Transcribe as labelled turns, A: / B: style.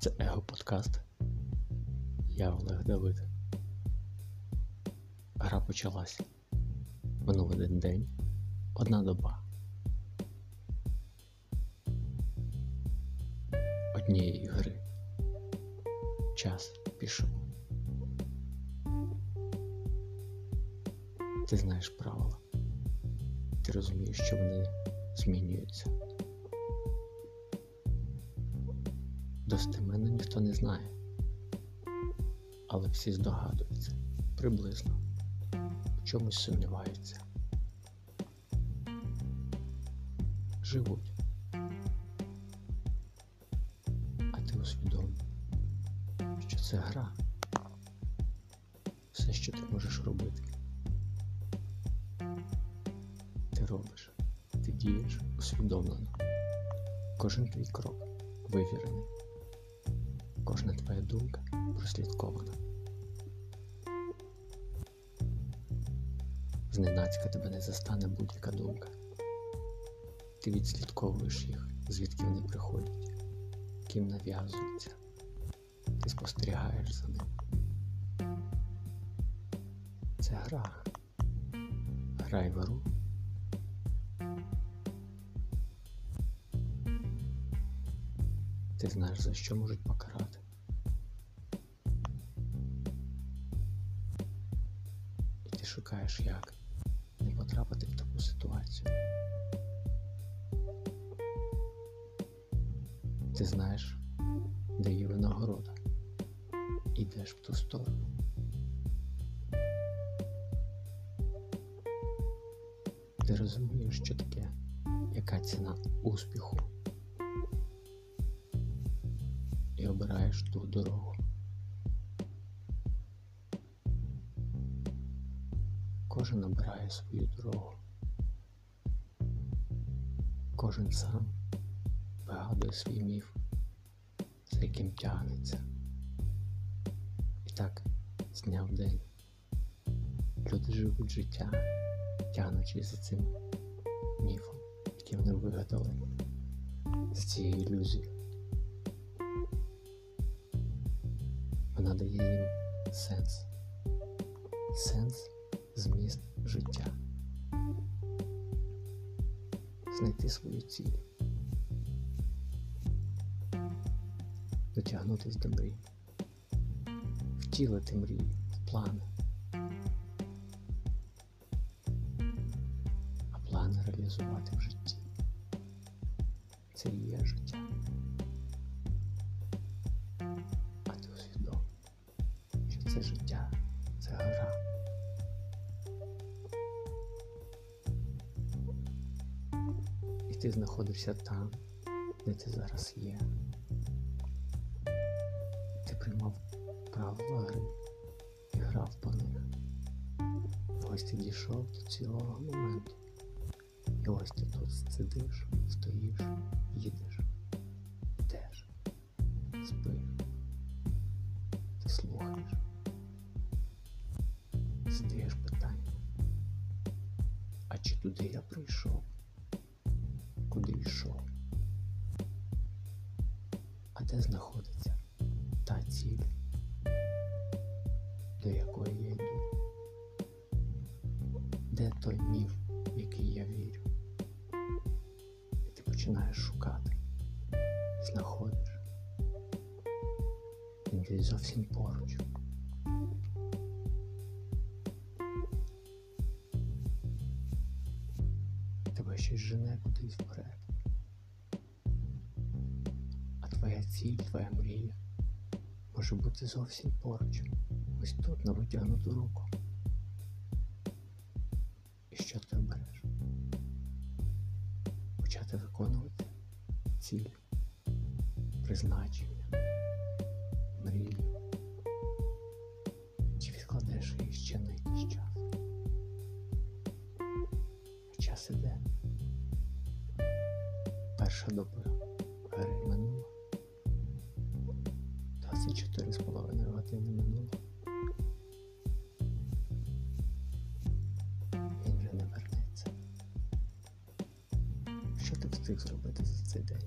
A: Це Его Подкаст. Я Олег Давид. Гра почалась. Минув один день, одна доба. Однієї гри. Час пішов. Ти знаєш правила. Ти розумієш, що вони змінюються. Достеменно ніхто не знає, але всі здогадуються приблизно, в чомусь сумніваються. Живуть. А ти усвідомив, що це гра. Все, що ти можеш робити. Ти робиш, ти дієш усвідомлено. Кожен твій крок вивірений. Кожна твоя думка прослідкована. Зненацька тебе не застане будь-яка думка. Ти відслідковуєш їх, звідки вони приходять, ким нав'язуються. Ти спостерігаєш за ним. Це гра. Грай в гру. Ти знаєш, за що можуть покарати. Шукаєш, як не потрапити в таку ситуацію. Ти знаєш, де є винагорода. Ідеш в ту сторону. Ти розумієш, що таке, яка ціна успіху. І обираєш ту дорогу. Кожен обирає свою дорогу. Кожен сам вигадує свій міф, за яким тягнеться. І так, з дня в день люди живуть життя, тягнучись за цим міфом, який вони вигадали, з цією ілюзією. Вона дає їм сенс. Сенс зміст життя. Знайти свою ціль. Дотягнутись до мрії. Втілити мрії плани. А плани реалізувати в житті. Це є життя. А ти усвідомив, що це життя, це гра. Ти знаходишся там, де ти зараз є. Ти приймав правила гри і грав по них. Ось ти дійшов до цілого моменту. І ось ти тут сидиш, стоїш, їдеш, йдеш, спиш, ти слухаєш, задаєш питання. А чи туди я прийшов? Куди йшов? А де знаходиться та ціль, до якої я йду? Де той міф, в який я вірю? І ти починаєш шукати, знаходиш. Він десь зовсім поруч. Тебе щось жене кудись вперед. А твоя ціль, твоя мрія може бути зовсім поруч. Ось тут на витягнуту руку. І що ти обереш? Почати виконувати ціль, призначення, мрію. Чи відкладеш її ще на якийсь час? Перша доба гри минула. 24,5 години минуло. Він вже не вернеться. Що ти встиг зробити за цей день?